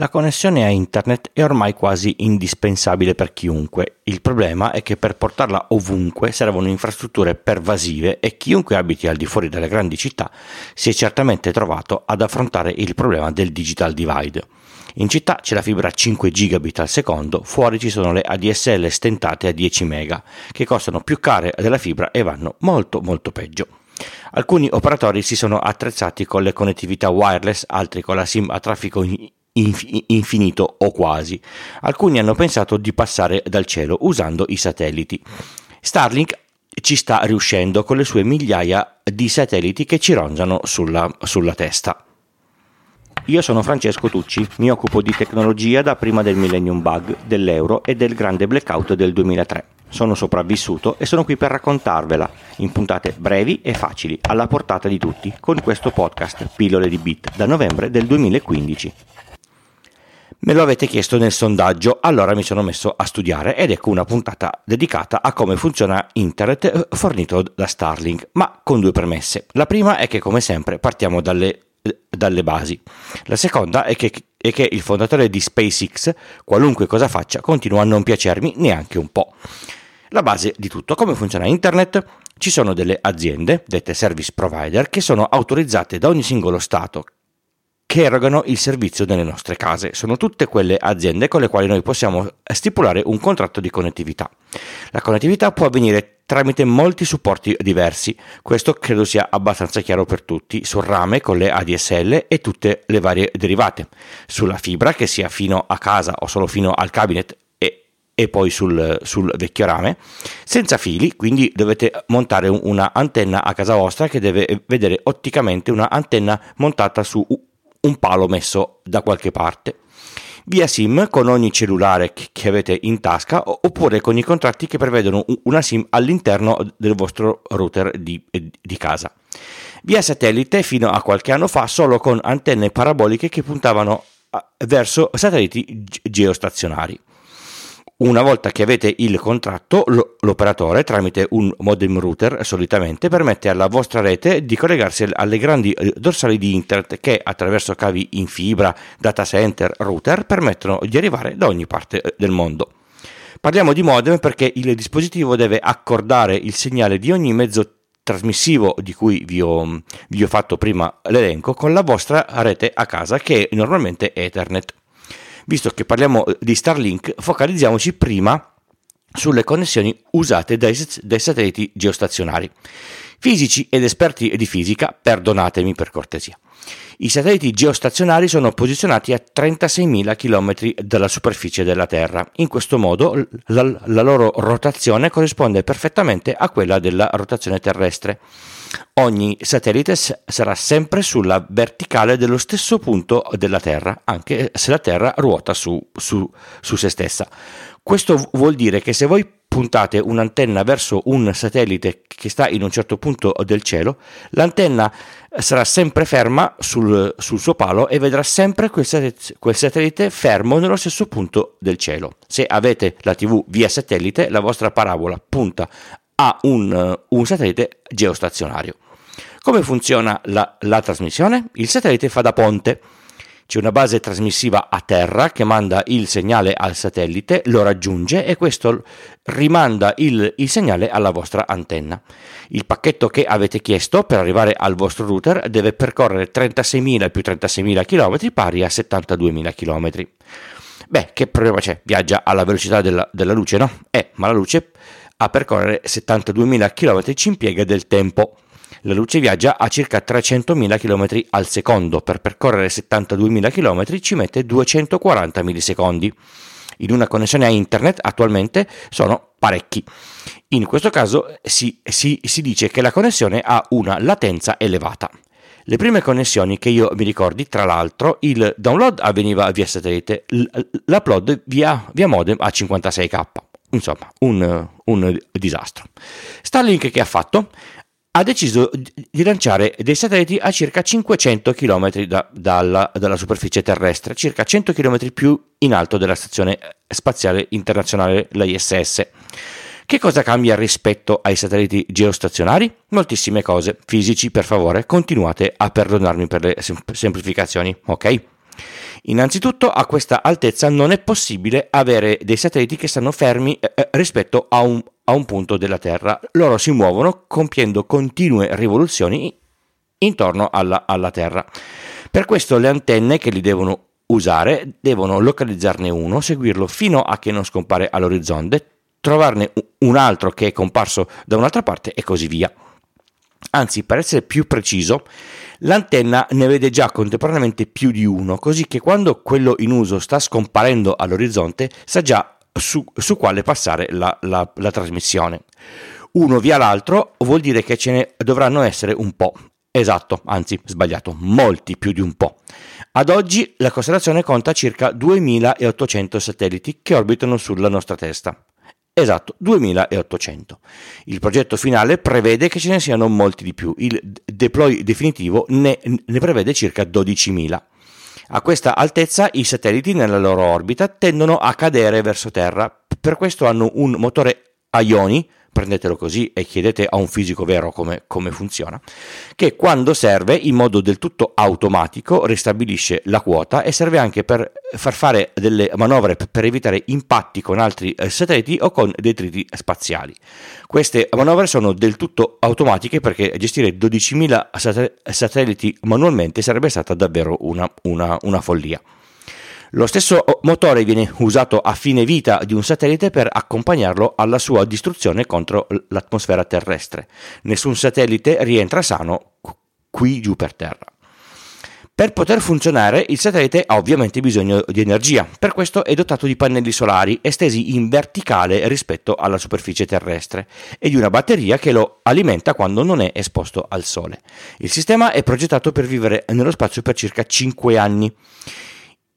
La connessione a internet è ormai quasi indispensabile per chiunque. Il problema è che per portarla ovunque servono infrastrutture pervasive e chiunque abiti al di fuori delle grandi città si è certamente trovato ad affrontare il problema del digital divide. In città c'è la fibra 5 gigabit al secondo, fuori ci sono le ADSL stentate a 10 mega, che costano più care della fibra e vanno molto molto peggio. Alcuni operatori si sono attrezzati con le connettività wireless, altri con la SIM a traffico infinito o quasi. Alcuni hanno pensato di passare dal cielo usando i satelliti. Starlink ci sta riuscendo con le sue migliaia di satelliti che ci ronzano sulla, sulla testa. Io sono Francesco Tucci, mi occupo di tecnologia da prima del Millennium Bug, dell'euro e del grande blackout del 2003. Sono sopravvissuto e sono qui per raccontarvela in puntate brevi e facili, alla portata di tutti, con questo podcast Pillole di Bit da novembre del 2015. Me lo avete chiesto nel sondaggio, allora mi sono messo a studiare ed ecco una puntata dedicata a come funziona internet eh, fornito da Starlink, ma con due premesse. La prima è che come sempre partiamo dalle, eh, dalle basi. La seconda è che, è che il fondatore di SpaceX, qualunque cosa faccia, continua a non piacermi neanche un po'. La base di tutto, come funziona internet? Ci sono delle aziende, dette service provider, che sono autorizzate da ogni singolo Stato che erogano il servizio nelle nostre case. Sono tutte quelle aziende con le quali noi possiamo stipulare un contratto di connettività. La connettività può avvenire tramite molti supporti diversi, questo credo sia abbastanza chiaro per tutti, sul rame con le ADSL e tutte le varie derivate, sulla fibra che sia fino a casa o solo fino al cabinet e poi sul, sul, vecchio rame, senza fili, quindi dovete montare una antenna a casa vostra che deve vedere otticamente una antenna montata su un palo messo da qualche parte. Via SIM con ogni cellulare che avete in tasca oppure con i contratti che prevedono una SIM all'interno del vostro router di, di casa. Via satellite fino a qualche anno fa solo con antenne paraboliche che puntavano verso satelliti geostazionari. Una volta che avete il contratto, l'operatore, tramite un modem router solitamente, permette alla vostra rete di collegarsi alle grandi eh, dorsali di internet che attraverso cavi in fibra, data center, router permettono di arrivare da ogni parte eh, del mondo. Parliamo di modem perché il dispositivo deve accordare il segnale di ogni mezzo trasmissivo di cui vi ho, vi ho fatto prima l'elenco con la vostra rete a casa che è normalmente Ethernet visto che parliamo eh, di Starlink, focalizziamoci prima sulle connessioni usate dai, dai satelliti geostazionari. Fisici ed esperti di fisica, perdonatemi per cortesia. I satelliti geostazionari sono posizionati a 36.000 km dalla superficie della Terra. In questo modo la, la loro rotazione corrisponde perfettamente a quella della rotazione terrestre. Ogni satellite sarà sempre sulla verticale dello stesso punto della Terra, anche se la Terra ruota su, su, su se stessa. Questo vuol dire che se voi puntate un'antenna verso un satellite che sta in un certo punto del cielo, l'antenna sarà sempre ferma sul, sul suo palo e vedrà sempre quel satellite, quel satellite, fermo nello stesso punto del cielo. Se avete la TV via satellite, la vostra parabola punta a un, un satellite geostazionario. Come funziona la, la trasmissione? Il satellite fa da ponte. C'è una base trasmissiva a terra che manda il segnale al satellite, lo raggiunge e questo rimanda il, il, segnale alla vostra antenna. Il pacchetto che avete chiesto per arrivare al vostro router deve percorrere 36.000 più 36.000 km pari a 72.000 km. Beh, che problema c'è? Viaggia alla velocità della, della luce, no? Eh, ma la luce a percorrere 72.000 km ci impiega del tempo. La luce viaggia a circa 300.000 km al secondo, per percorrere 72.000 km ci mette 240 millisecondi. In una connessione a internet attualmente sono parecchi. In questo caso si, si, si dice che la connessione ha una latenza elevata. Le prime connessioni che io mi ricordi, tra l'altro, il download avveniva via satellite, l'upload via, via modem a 56k insomma un, un disastro. Starlink che ha fatto? ha deciso di lanciare dei satelliti a circa 500 km da, dalla, dalla, superficie terrestre, circa 100 km più in alto della Stazione Spaziale Internazionale, la ISS. Che cosa cambia rispetto ai satelliti geostazionari? Moltissime cose. Fisici, per favore, continuate a perdonarmi per le semplificazioni, ok? Innanzitutto a questa altezza non è possibile avere dei satelliti che stanno fermi eh, eh, rispetto a un, a un punto della Terra. Loro si muovono compiendo continue rivoluzioni intorno alla, alla Terra. Per questo le antenne che li devono usare devono localizzarne uno, seguirlo fino a che non scompare all'orizzonte, trovarne un altro che è comparso da un'altra parte e così via. Anzi, per essere più preciso, l'antenna ne vede già contemporaneamente più di uno, così che quando quello in uso sta scomparendo all'orizzonte sa già su, su quale passare la, la, la trasmissione. Uno via l'altro vuol dire che ce ne dovranno essere un po'. Esatto, anzi sbagliato, molti più di un po'. Ad oggi la costellazione conta circa 2800 satelliti che orbitano sulla nostra testa. Esatto, 2800. Il progetto finale prevede che ce ne siano molti di più, il deploy definitivo ne, ne prevede circa 12.000. A questa altezza i satelliti nella loro orbita tendono a cadere verso Terra, per questo hanno un motore a ioni prendetelo così e chiedete a un fisico vero come, come, funziona, che quando serve in modo del tutto automatico ristabilisce la quota e serve anche per far fare delle manovre per evitare impatti con altri eh, satelliti o con detriti spaziali. Queste manovre sono del tutto automatiche perché gestire 12.000 satelliti manualmente sarebbe stata davvero una, una, una follia. Lo stesso motore viene usato a fine vita di un satellite per accompagnarlo alla sua distruzione contro l'atmosfera terrestre. Nessun satellite rientra sano qui giù per terra. Per poter funzionare il satellite ha ovviamente bisogno di energia, per questo è dotato di pannelli solari estesi in verticale rispetto alla superficie terrestre e di una batteria che lo alimenta quando non è esposto al sole. Il sistema è progettato per vivere nello spazio per circa 5 anni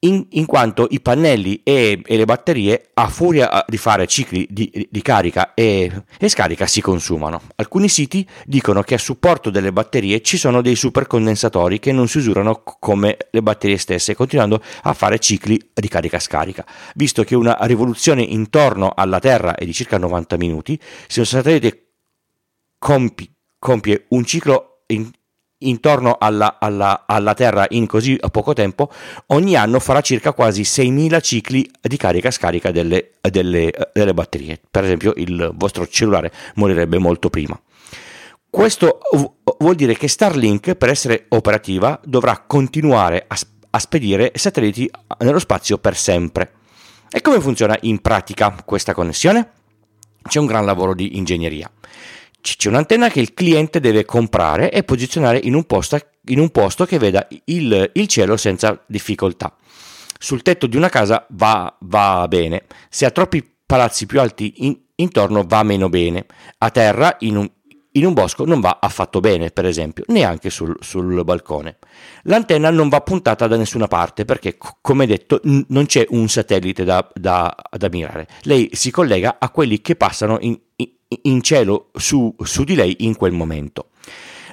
in, in, quanto i pannelli e, e, le batterie, a furia di fare cicli di, di carica e, e, scarica, si consumano. Alcuni siti dicono che a supporto delle batterie ci sono dei supercondensatori che non si usurano come le batterie stesse, continuando a fare cicli di carica-scarica. Visto che una rivoluzione intorno alla Terra è di circa 90 minuti, se un satellite compi, compie un ciclo in, intorno alla, alla, alla, Terra in così poco tempo, ogni anno farà circa quasi 6.000 cicli di carica-scarica delle, delle, delle batterie. Per esempio il vostro cellulare morirebbe molto prima. Questo vuol dire che Starlink, per essere operativa, dovrà continuare a, a spedire satelliti nello spazio per sempre. E come funziona in pratica questa connessione? C'è un gran lavoro di ingegneria c'è un'antenna che il cliente deve comprare e posizionare in un posto, in un posto che veda il, il, cielo senza difficoltà. Sul tetto di una casa va, va bene, se ha troppi palazzi più alti in, intorno va meno bene, a terra in un, in un bosco non va affatto bene, per esempio, neanche sul, sul, balcone. L'antenna non va puntata da nessuna parte perché, come detto, n- non c'è un satellite da, da, da, mirare. Lei si collega a quelli che passano in, in cielo su, su di lei in quel momento.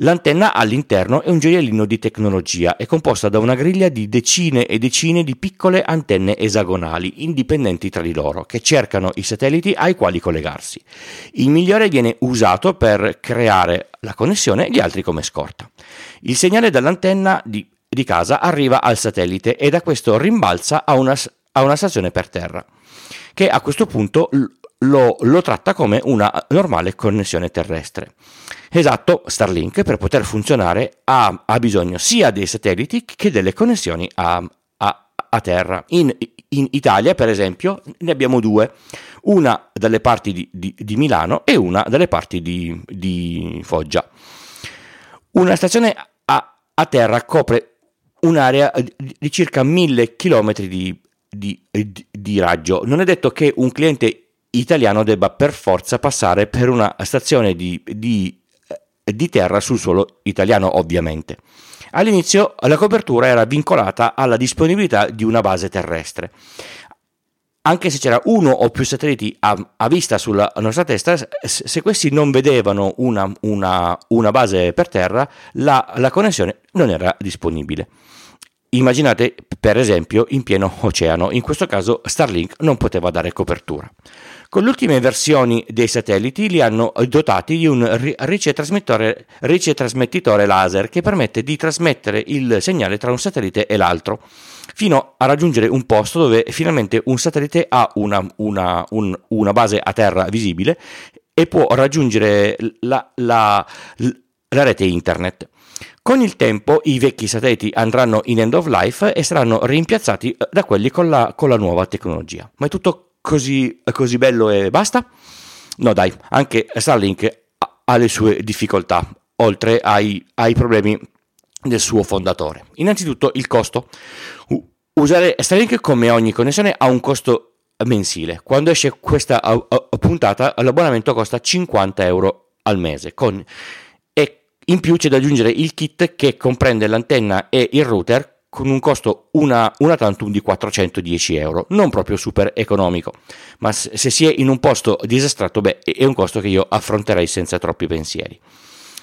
L'antenna all'interno è un gioiellino di tecnologia, è composta da una griglia di decine e decine di piccole antenne esagonali, indipendenti tra di loro, che cercano i satelliti ai quali collegarsi. Il migliore viene usato per creare la connessione, gli altri come scorta. Il segnale dall'antenna di, di casa arriva al satellite e da questo rimbalza a una, a una stazione per terra, che a questo punto lo, lo tratta come una normale connessione terrestre. Esatto, Starlink per poter funzionare ha, ha, bisogno sia dei satelliti che delle connessioni a, a, a terra. In, in, Italia, per esempio, ne abbiamo due, una dalle parti di, di, di Milano e una dalle parti di, di Foggia. Una stazione a, a, terra copre un'area di circa 1000 km di, di raggio. Non è detto che un cliente italiano debba per forza passare per una stazione di, di, eh, di terra sul suolo italiano, ovviamente. All'inizio la copertura era vincolata alla disponibilità di una base terrestre. Anche se c'era uno o più satelliti a, a vista sulla nostra testa, se questi non vedevano una, una, una base per terra, la, la connessione non era disponibile. Immaginate per esempio in pieno oceano, in questo caso Starlink non poteva dare copertura. Con le ultime versioni dei satelliti li hanno dotati di un ricetrasmettitore, laser che permette di trasmettere il segnale tra un satellite e l'altro, fino a raggiungere un posto dove finalmente un satellite ha una, una, un, una base a terra visibile e può raggiungere la, la, la rete internet. Con il tempo i vecchi satelliti andranno in end of life e saranno rimpiazzati da quelli con la, con la nuova tecnologia. Ma è tutto così, così bello e basta? No dai, anche Starlink ha le sue difficoltà, oltre ai, ai problemi del suo fondatore. Innanzitutto il costo. Usare Starlink come ogni connessione ha un costo mensile. Quando esce questa puntata l'abbonamento costa 50 euro al mese. Con, e in più c'è da aggiungere il kit che comprende l'antenna e il router con un costo una, una tantum di 410 euro, non proprio super economico, ma se si è in un posto disastrato, beh, è un costo che io affronterei senza troppi pensieri.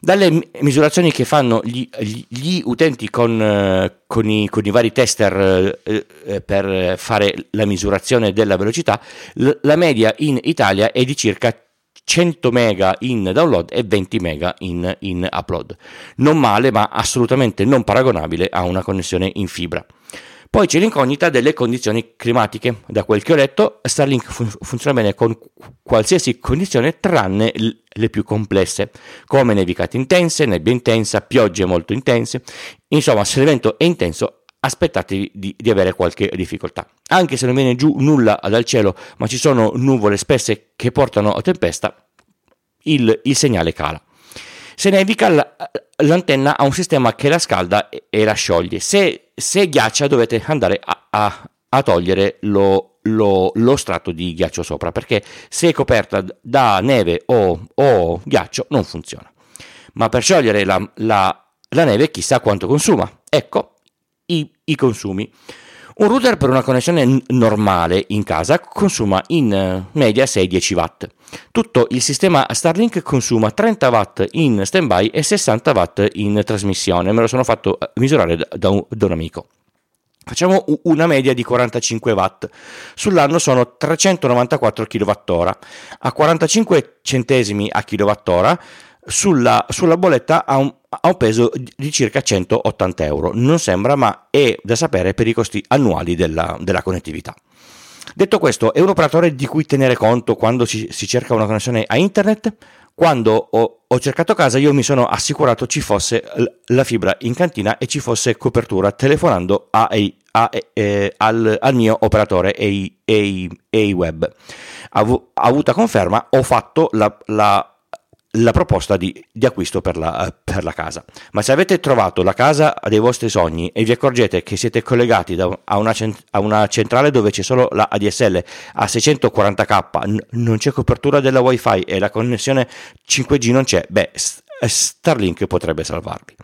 Dalle misurazioni che fanno gli, gli utenti con, eh, con, i, con, i, vari tester eh, eh, per fare la misurazione della velocità, la media in Italia è di circa 100 mega in download e 20 mega in, in upload. Non male, ma assolutamente non paragonabile a una connessione in fibra. Poi c'è l'incognita delle condizioni climatiche. Da quel che ho letto, Starlink fun- funziona bene con qualsiasi condizione tranne le più complesse, come nevicate intense, nebbia intensa, piogge molto intense. Insomma, se l'evento è intenso, aspettatevi di, di, avere qualche difficoltà. Anche se non viene giù nulla dal cielo, ma ci sono nuvole spesse che portano a tempesta, il, il segnale cala. Se nevica, l'antenna ha un sistema che la scalda e la scioglie. Se, se ghiaccia, dovete andare a, a, a togliere lo, lo, lo, strato di ghiaccio sopra, perché se è coperta da neve o, o ghiaccio, non funziona. Ma per sciogliere la, la, la neve, chissà quanto consuma. Ecco, i, i consumi. Un router per una connessione normale in casa consuma in eh, media 6-10 watt. Tutto il sistema Starlink consuma 30 watt in standby e 60 watt in trasmissione. Me lo sono fatto eh, misurare da, un, da un amico. Facciamo una media di 45 watt. Sull'anno sono 394 kWh. A 45 centesimi a kWh sulla, sulla bolletta ha un, ha un, peso di circa 180 euro. Non sembra, ma è da sapere per i costi annuali della, della connettività. Detto questo, è un operatore di cui tenere conto quando si, si cerca una connessione a internet? Quando ho, ho, cercato casa io mi sono assicurato ci fosse la fibra in cantina e ci fosse copertura telefonando a, a, eh, al, al, mio operatore EI, Avu, avuta conferma, ho fatto la, la la proposta di, di acquisto per la, per la, casa. Ma se avete trovato la casa dei vostri sogni e vi accorgete che siete collegati da, a, una, a, una, centrale dove c'è solo la ADSL a 640k, n- non c'è copertura della wifi e la connessione 5G non c'è, beh, Starlink potrebbe salvarvi.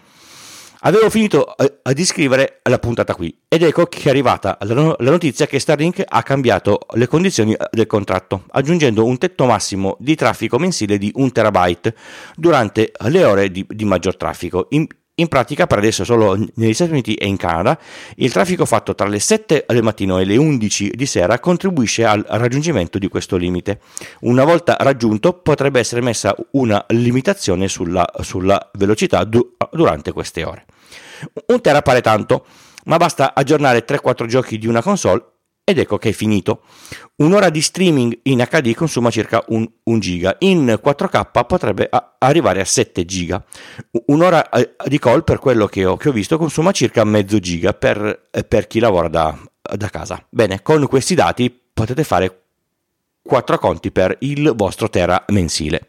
Avevo finito eh, di scrivere la puntata qui ed ecco che è arrivata la notizia che Starlink ha cambiato le condizioni eh, del contratto, aggiungendo un tetto massimo di traffico mensile di 1 terabyte durante le ore di, di maggior traffico. In, in pratica, per adesso solo negli Stati Uniti e in Canada, il traffico fatto tra le 7 del mattino e le 11 di sera contribuisce al raggiungimento di questo limite. Una volta raggiunto potrebbe essere messa una limitazione sulla, sulla velocità du- durante queste ore. Un tera pare tanto, ma basta aggiornare 3-4 giochi di una console ed ecco che è finito. Un'ora di streaming in HD consuma circa 1 giga, in 4K potrebbe a- arrivare a 7 giga. Un'ora eh, di call, per quello che ho, che ho visto, consuma circa mezzo giga per, eh, per chi lavora da, da casa. Bene, con questi dati potete fare 4 conti per il vostro tera mensile.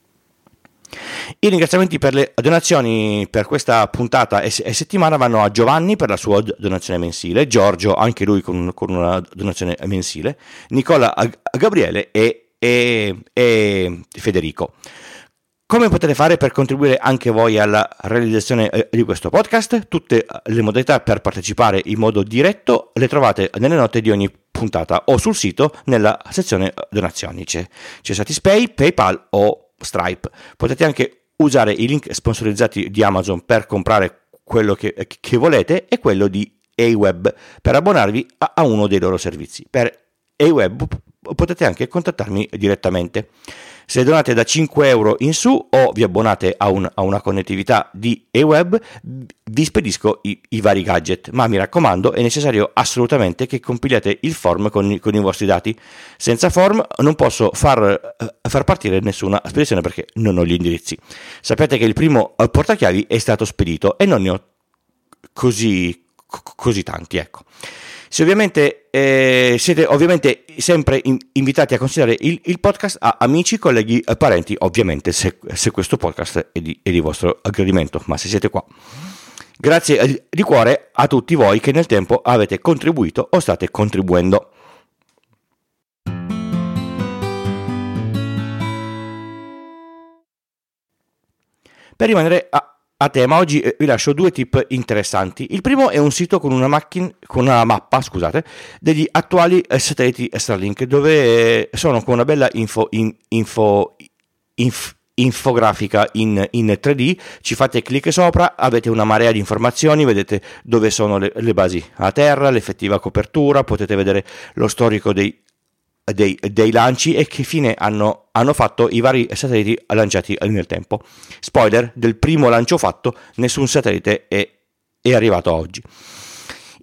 I ringraziamenti per le donazioni per questa puntata e, settimana vanno a Giovanni per la sua donazione mensile, Giorgio anche lui con, con una donazione mensile, Nicola a, Gabriele e, e, e Federico. Come potete fare per contribuire anche voi alla realizzazione eh, di questo podcast? Tutte le modalità per partecipare in modo diretto le trovate nelle note di ogni puntata o sul sito nella sezione donazioni. C'è, c'è Satispay, PayPal o Stripe. Potete anche usare i link sponsorizzati di Amazon per comprare quello che, che volete e quello di AWeb per abbonarvi a, a uno dei loro servizi. Per AWeb potete anche contattarmi direttamente. Se donate da 5 euro in su o vi abbonate a, un, a una connettività di eWeb, vi spedisco i, i, vari gadget, ma mi raccomando è necessario assolutamente che compiliate il form con, con i vostri dati. Senza form non posso far, uh, far, partire nessuna spedizione perché non ho gli indirizzi. Sapete che il primo uh, portachiavi è stato spedito e non ne ho così, così tanti, ecco. Se ovviamente, eh, siete ovviamente sempre in, invitati a considerare il, il, podcast a amici, colleghi e parenti, ovviamente se, se questo podcast è di, è di vostro aggradimento, ma se siete qua. Grazie di cuore a tutti voi che nel tempo avete contribuito o state contribuendo. Per rimanere a, a tema oggi eh, vi lascio due tip interessanti. Il primo è un sito con una, macchina, con una mappa scusate, degli attuali eh, satelliti Starlink dove eh, sono con una bella info, in, info inf, infografica in, in, 3D, ci fate clic sopra, avete una marea di informazioni, vedete dove sono le, le basi a terra, l'effettiva copertura, potete vedere lo storico dei dei, dei, lanci e che fine hanno, hanno, fatto i vari satelliti lanciati nel tempo. Spoiler, del primo lancio fatto nessun satellite è, è arrivato oggi.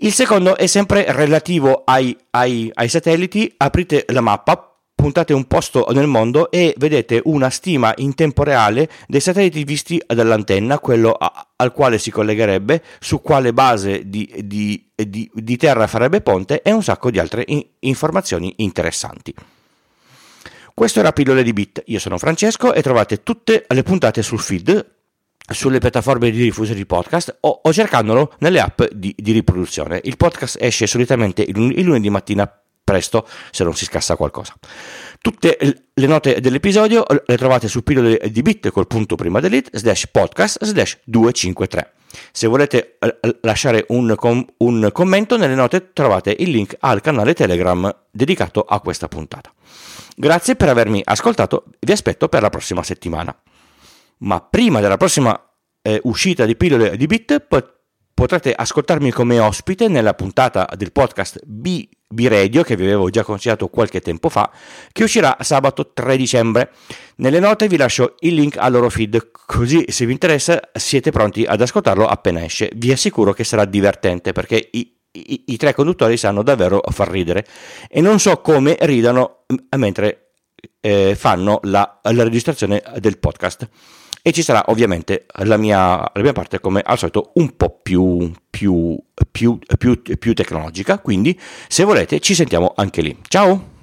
Il secondo è sempre relativo ai, ai, ai satelliti, aprite la mappa, puntate un posto nel mondo e vedete una stima in tempo reale dei satelliti visti dall'antenna, quello a, al quale si collegherebbe, su quale base di, di, di, di terra farebbe ponte e un sacco di altre in, informazioni interessanti. Questo era Pillole di Bit, io sono Francesco e trovate tutte le puntate sul feed sulle piattaforme di diffusione di podcast o, o cercandolo nelle app di, di, riproduzione. Il podcast esce solitamente il, il lunedì mattina presto se non si scassa qualcosa. Tutte le note dell'episodio le trovate su pillole di bit col punto prima delete slash podcast slash 253. Se volete lasciare un, com- un commento nelle note trovate il link al canale Telegram dedicato a questa puntata. Grazie per avermi ascoltato, vi aspetto per la prossima settimana. Ma prima della prossima eh, uscita di pillole di bit pot- potrete ascoltarmi come ospite nella puntata del podcast B, B Radio che vi avevo già consigliato qualche tempo fa, che uscirà sabato 3 dicembre. Nelle note vi lascio il link al loro feed, così se vi interessa siete pronti ad ascoltarlo appena esce. Vi assicuro che sarà divertente perché i, i, i tre conduttori sanno davvero far ridere e non so come ridano mentre eh, fanno la, la registrazione del podcast e ci sarà ovviamente la mia, la mia parte come al solito un po' più, più, più, più, più tecnologica, quindi se volete ci sentiamo anche lì. Ciao!